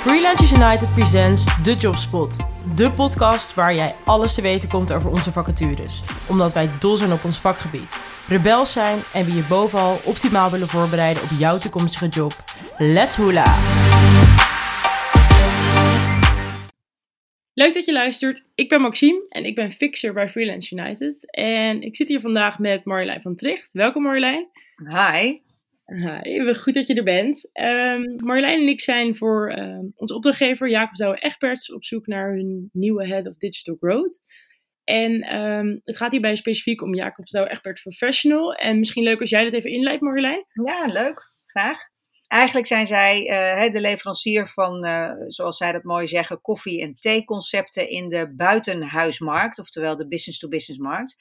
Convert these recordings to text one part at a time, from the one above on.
Freelancers United presents The Jobspot. De podcast waar jij alles te weten komt over onze vacatures. Omdat wij dol zijn op ons vakgebied. Rebels zijn en we je bovenal optimaal willen voorbereiden op jouw toekomstige job. Let's hula! Leuk dat je luistert. Ik ben Maxime en ik ben fixer bij Freelance United. En ik zit hier vandaag met Marjolein van Tricht. Welkom Marjolein. Hi. Goed dat je er bent. Um, Marjolein en ik zijn voor uh, onze opdrachtgever Jacob Zouwe Egberts op zoek naar hun nieuwe Head of Digital Growth. En um, het gaat hierbij specifiek om Jacob Zouwe Egberts Professional. En misschien leuk als jij dat even inleidt, Marjolein. Ja, leuk. Graag. Eigenlijk zijn zij uh, de leverancier van, uh, zoals zij dat mooi zeggen, koffie- en theeconcepten in de buitenhuismarkt, oftewel de business-to-business markt.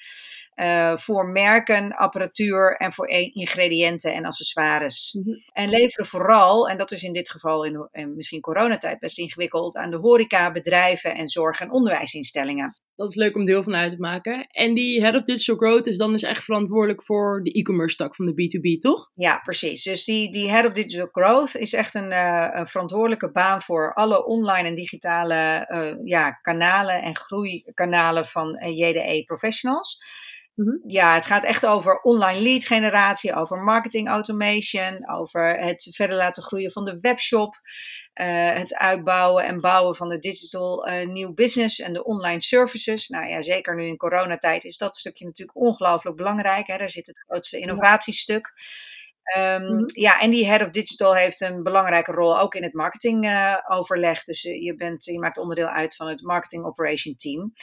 Uh, voor merken, apparatuur en voor ingrediënten en accessoires. Mm -hmm. En leveren vooral, en dat is in dit geval in, in misschien coronatijd best ingewikkeld, aan de horeca, bedrijven en zorg- en onderwijsinstellingen. Dat is leuk om deel van uit te maken. En die Head of Digital Growth is dan dus echt verantwoordelijk voor de e-commerce tak van de B2B, toch? Ja, precies. Dus die, die Head of Digital Growth is echt een, uh, een verantwoordelijke baan voor alle online en digitale uh, ja, kanalen en groeikanalen van JDE Professionals. -hmm. Ja, het gaat echt over online lead generatie, over marketing automation, over het verder laten groeien van de webshop, uh, het uitbouwen en bouwen van de digital uh, new business en de online services. Nou ja, zeker nu in coronatijd is dat stukje natuurlijk ongelooflijk belangrijk. Hè? Daar zit het grootste innovatiestuk. Um, mm -hmm. Ja, en die Head of Digital heeft een belangrijke rol ook in het marketingoverleg. Uh, dus je, bent, je maakt onderdeel uit van het Marketing Operation Team.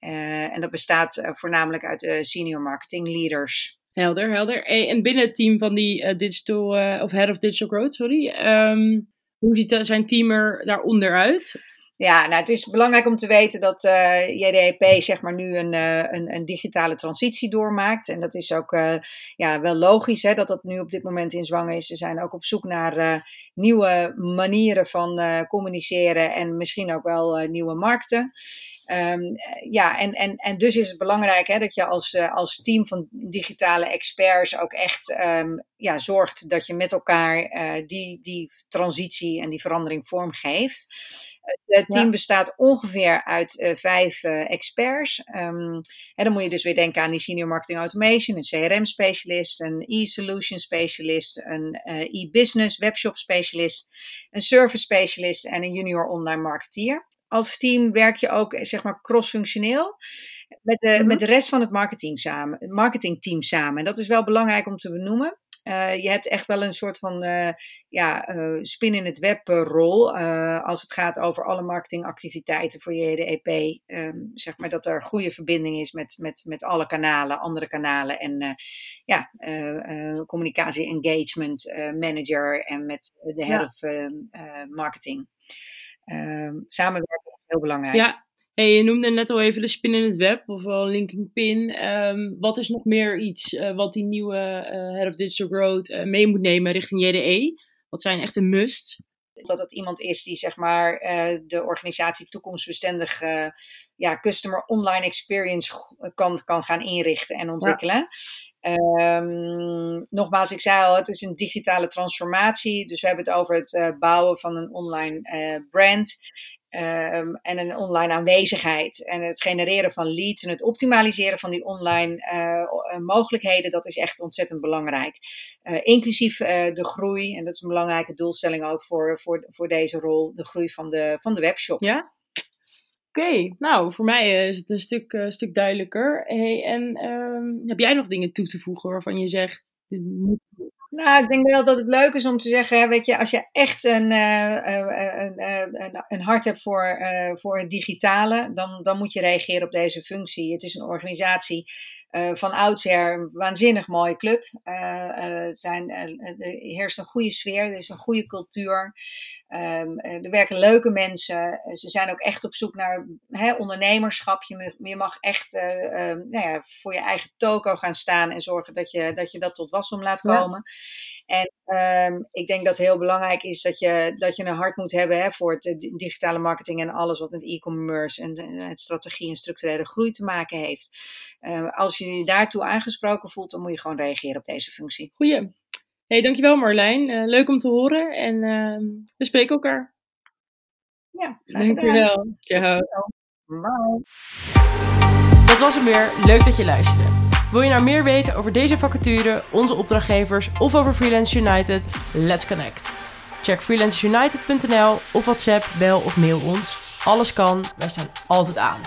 Uh, en dat bestaat uh, voornamelijk uit de senior marketing leaders. Helder, helder. En binnen het team van die digital, of Head of Digital Growth, sorry. Um, hoe ziet zijn team er daaronder uit? Ja, nou, het is belangrijk om te weten dat uh, JDEP zeg maar nu een, uh, een, een, digitale transitie doormaakt. En dat is ook uh, ja, wel logisch hè, dat dat nu op dit moment in zwang is. Ze zijn ook op zoek naar nieuwe manieren van communiceren en misschien ook wel nieuwe markten. Um, ja, en, en, en dus is het belangrijk hè, dat je als, uh, als team van digitale experts ook echt um, ja, zorgt dat je met elkaar uh, die, die transitie en die verandering vormgeeft. Het team ja. bestaat ongeveer uit uh, vijf experts. Um, en dan moet je dus weer denken aan die senior marketing automation, een CRM specialist, een e-solution specialist, een e-business webshop specialist, een service specialist en een junior online marketeer als team werk je ook zeg maar cross-functioneel met de, mm-hmm. met de rest van het marketing samen, het marketingteam samen. En dat is wel belangrijk om te benoemen. Uh, je hebt echt wel een soort van uh, ja, uh, spin in het web rol als het gaat over alle marketingactiviteiten voor je EDP. Um, zeg maar dat er goede verbinding is met, met, met alle kanalen, andere kanalen en ja, communicatie engagement manager en met de head ja. of marketing. Um, samenwerken is heel belangrijk. Ja, hey, je noemde net al even de spin in het web, ofwel linking pin. Um, wat is nog meer iets uh, wat die nieuwe uh, Head of Digital Growth uh, mee moet nemen richting JDE? Wat zijn echt een must? Dat het iemand is die zeg maar de organisatie toekomstbestendig ja, customer online experience kan, kan gaan inrichten en ontwikkelen. Ja. Um, nogmaals, ik zei al, het is een digitale transformatie. Dus we hebben het over het uh, bouwen van een online brand. Um, en een online aanwezigheid. En het genereren van leads en het optimaliseren van die online uh, mogelijkheden, dat is echt ontzettend belangrijk. inclusief de groei, en dat is een belangrijke doelstelling ook voor, voor, voor deze rol, de groei van de, van de webshop. Ja, Oké, nou, voor mij is het een stuk, stuk duidelijker. Hey, en um, heb jij nog dingen toe te voegen waarvan je zegt... Nou, ik denk wel dat het leuk is om te zeggen, weet je, als je echt een, uh, een, een, een, hart hebt voor, voor het digitale, dan, dan moet je reageren op deze functie. Het is een organisatie uh, van oudsher een waanzinnig mooie club. Uh, zijn, er heerst een goede sfeer, er is een goede cultuur. Um, er werken leuke mensen. Ze zijn ook echt op zoek naar hè, ondernemerschap. Je, je mag echt nou ja, voor je eigen toko gaan staan en zorgen dat je dat, je dat tot wasdom laat komen. Ja. En um, ik denk dat het heel belangrijk is dat je, dat je een hart moet hebben hè, voor het digitale marketing en alles wat met e-commerce en, en strategie en structurele groei te maken heeft. Uh, als je je daartoe aangesproken voelt, dan moet je gewoon reageren op deze functie. Goeie. Hey, dankjewel Marlijn. Uh, leuk om te horen en uh, we spreken elkaar. Ja, dankjewel. Ciao. Bye. Dat was hem weer. Leuk dat je luisterde. Wil je nou meer weten over deze vacature, onze opdrachtgevers of over Freelance United? Let's connect. Check freelanceunited.nl of WhatsApp, bel of mail ons. Alles kan, wij staan altijd aan.